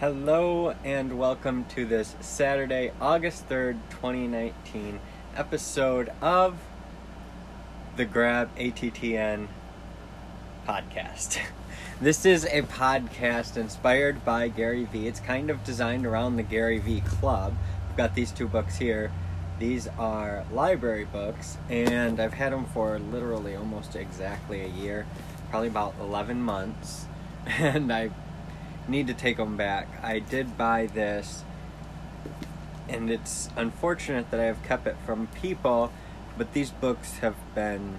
Hello and welcome to this Saturday, August 3rd, 2019 episode of the Grab ATTN podcast. This is a podcast inspired by Gary Vee. It's kind of designed around the Gary Vee Club. I've got these two books here. These are library books, and I've had them for literally almost exactly a year, probably about 11 months, and I need to take them back. I did buy this, and it's unfortunate that I have kept it from people, but these books have been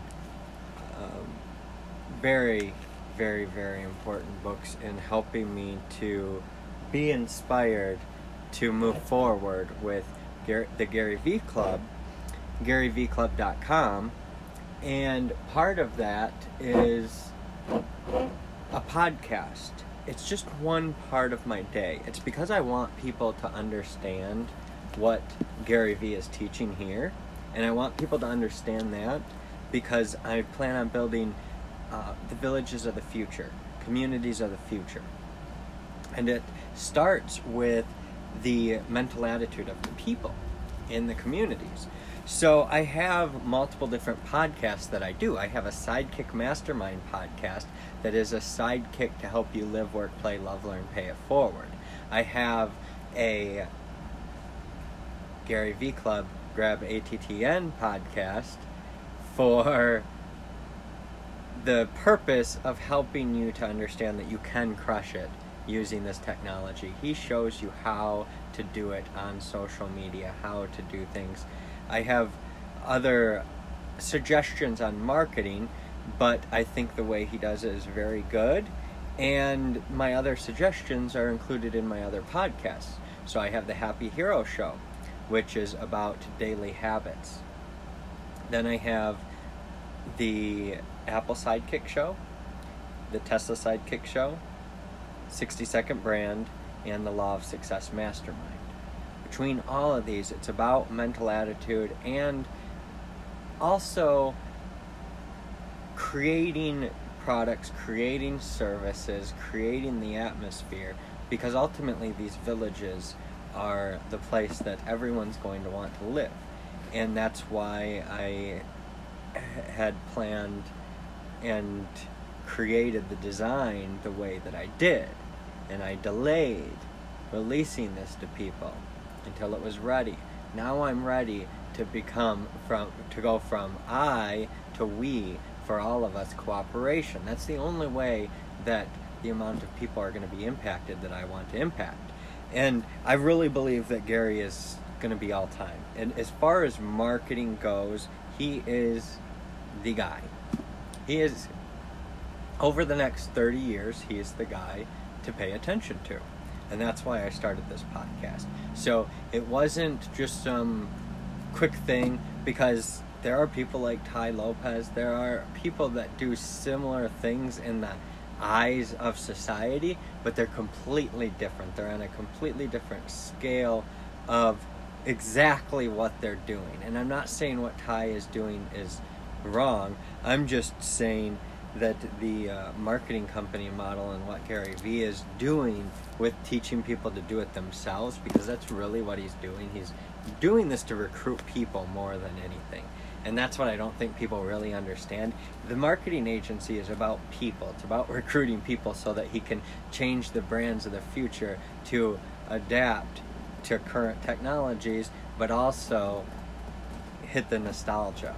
um, very very, very important books in helping me to be inspired to move forward with Gary, the Gary Vee Club, GaryVeeClub.com, and part of that is a podcast. It's just one part of my day. It's because I want people to understand what Gary Vee is teaching here, and I want people to understand that because I plan on building uh, the villages of the future, communities of the future. And it starts with the mental attitude of the people in the communities. So I have multiple different podcasts that I do. I have a Sidekick Mastermind podcast that is a sidekick to help you live, work, play, love, learn, pay it forward. I have a Gary Vee Club Grab ATTN podcast for the purpose of helping you to understand that you can crush it using this technology. He shows you how to do it on social media, how to do things. I have other suggestions on marketing, but I think the way he does it is very good. And my other suggestions are included in my other podcasts. So I have the Happy Hero Show, which is about daily habits. Then I have the Apple Sidekick Show, the Tesla Sidekick Show, 60 Second Brand, and the Law of Success Mastermind. Between all of these, it's about mental attitude and also creating products, creating services, creating the atmosphere, because ultimately these villages are the place that everyone's going to want to live. And that's why I had planned and created the design the way that I did. And I delayed releasing this to people until it was ready. Now I'm ready to become from to go from I to we for all of us cooperation. That's the only way that the amount of people are going to be impacted that I want to impact. And I really believe that Gary is going to be all time. And as far as marketing goes, he is the guy. He is, over the next 30 years, he is the guy to pay attention to. And that's why I started this podcast. So it wasn't just some quick thing because there are people like Tai Lopez, there are people that do similar things in the eyes of society, but they're completely different. They're on a completely different scale of exactly what they're doing. And I'm not saying what Tai is doing is wrong. I'm just saying that the uh, marketing company model and what Gary Vee is doing with teaching people to do it themselves, because that's really what he's doing. He's doing this to recruit people more than anything. And that's what I don't think people really understand. The marketing agency is about people. It's about recruiting people so that he can change the brands of the future to adapt to current technologies, but also hit the nostalgia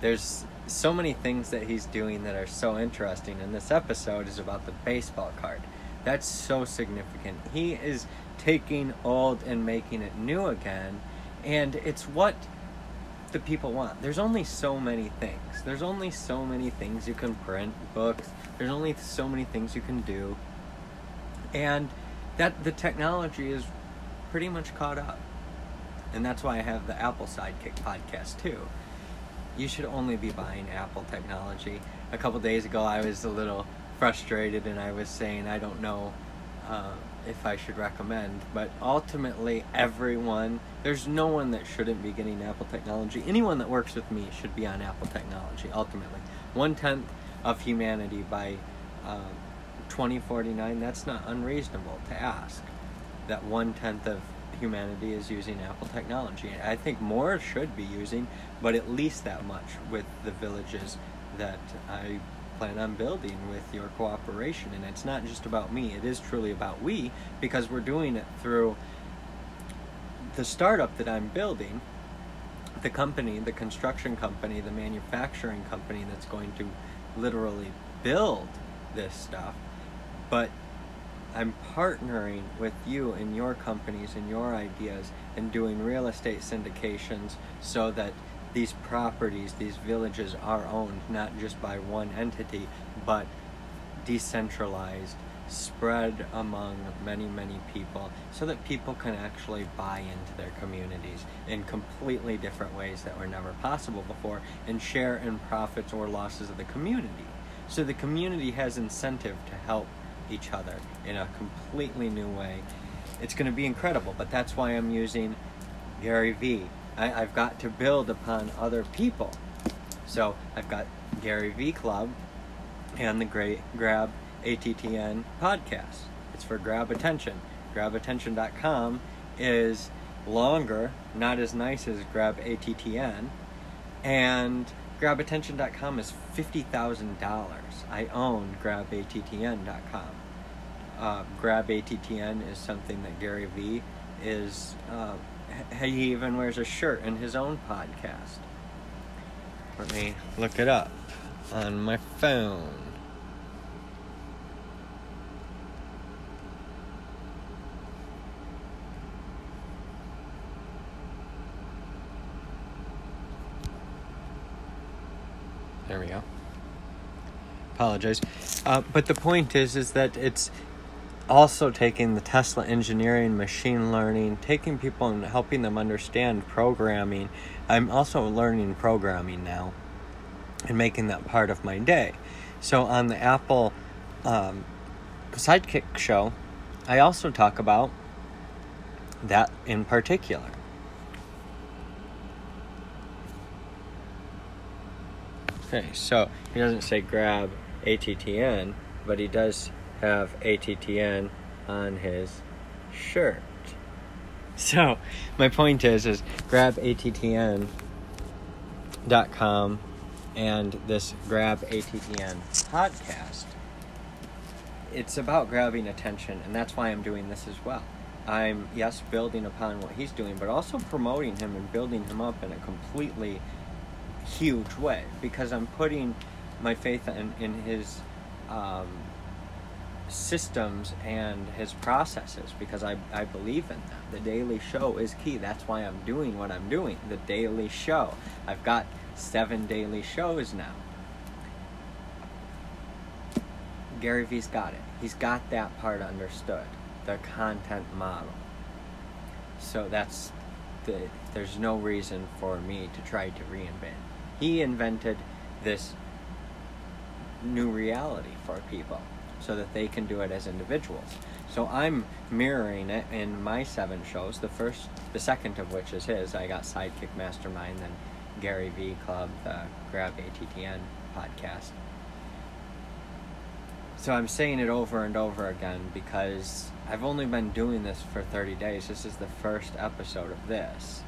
there's so many things that he's doing that are so interesting and this episode is about the baseball card. That's so significant. He is taking old and making it new again and it's what the people want. There's only so many things. There's only so many things you can print books. There's only so many things you can do. And that the technology is pretty much caught up. And that's why i have the apple sidekick podcast too you should only be buying Apple technology. A couple days ago, I was a little frustrated and I was saying I don't know uh, if I should recommend, but ultimately, everyone, there's no one that shouldn't be getting Apple technology. Anyone that works with me should be on Apple technology, ultimately. One tenth of humanity by uh, 2049, that's not unreasonable to ask. That one tenth of humanity is using Apple technology. I think more should be using, but at least that much with the villages that I plan on building with your cooperation. And it's not just about me, it is truly about we because we're doing it through the startup that I'm building, the company, the construction company, the manufacturing company that's going to literally build this stuff. But I'm partnering with you and your companies and your ideas and doing real estate syndications so that these properties, these villages are owned not just by one entity, but decentralized, spread among many, many people, so that people can actually buy into their communities in completely different ways that were never possible before and share in profits or losses of the community. So the community has incentive to help each other in a completely new way. It's going to be incredible, but that's why I'm using Gary Vee. I've got to build upon other people. So I've got Gary Vee Club and the Great Grab ATTN podcast. It's for grab attention. GrabAttention.com is longer, not as nice as Grab ATTN, and GrabAttention.com is $50,000. I own GrabATTN.com. Uh, GrabATTN is something that Gary Vee is, uh, he even wears a shirt in his own podcast. Let me look it up on my phone. There we go. Apologize. Uh, but the point is, is that it's also taking the Tesla engineering, machine learning, taking people and helping them understand programming. I'm also learning programming now and making that part of my day. So on the Apple um, Sidekick show, I also talk about that in particular. Okay, so he doesn't say grab ATTN, but he does have ATTN on his shirt. So, my point is is grab ATTN.com and this grab ATTN podcast. It's about grabbing attention, and that's why I'm doing this as well. I'm yes building upon what he's doing, but also promoting him and building him up in a completely huge way because I'm putting my faith in, in his um, systems and his processes because I, I believe in them. The daily show is key. That's why I'm doing what I'm doing. The daily show. I've got seven daily shows now. Gary Vee's got it. He's got that part understood. The content model. So that's the there's no reason for me to try to reinvent. He invented this new reality for people so that they can do it as individuals. So I'm mirroring it in my seven shows. The first, the second of which is his. I got Sidekick Mastermind, then Gary Vee Club, the Grab ATTN podcast. So I'm saying it over and over again because I've only been doing this for 30 days. This is the first episode of this.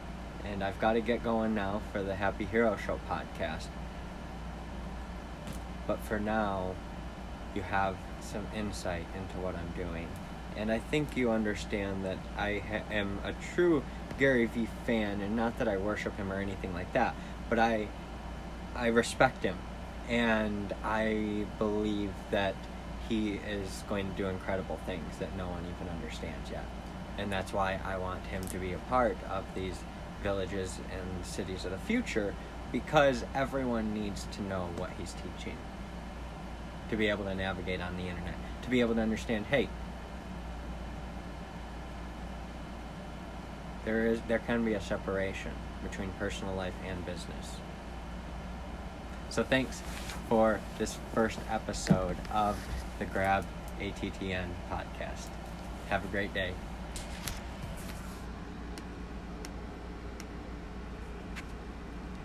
And I've got to get going now for the Happy Hero Show podcast. But for now, you have some insight into what I'm doing. And I think you understand that I ha- am a true Gary Vee fan, and not that I worship him or anything like that, but I, I respect him, and I believe that he is going to do incredible things that no one even understands yet. And that's why I want him to be a part of these villages and cities of the future because everyone needs to know what he's teaching to be able to navigate on the internet, to be able to understand, hey, there is there can be a separation between personal life and business. So thanks for this first episode of the Grab ATTN podcast. Have a great day.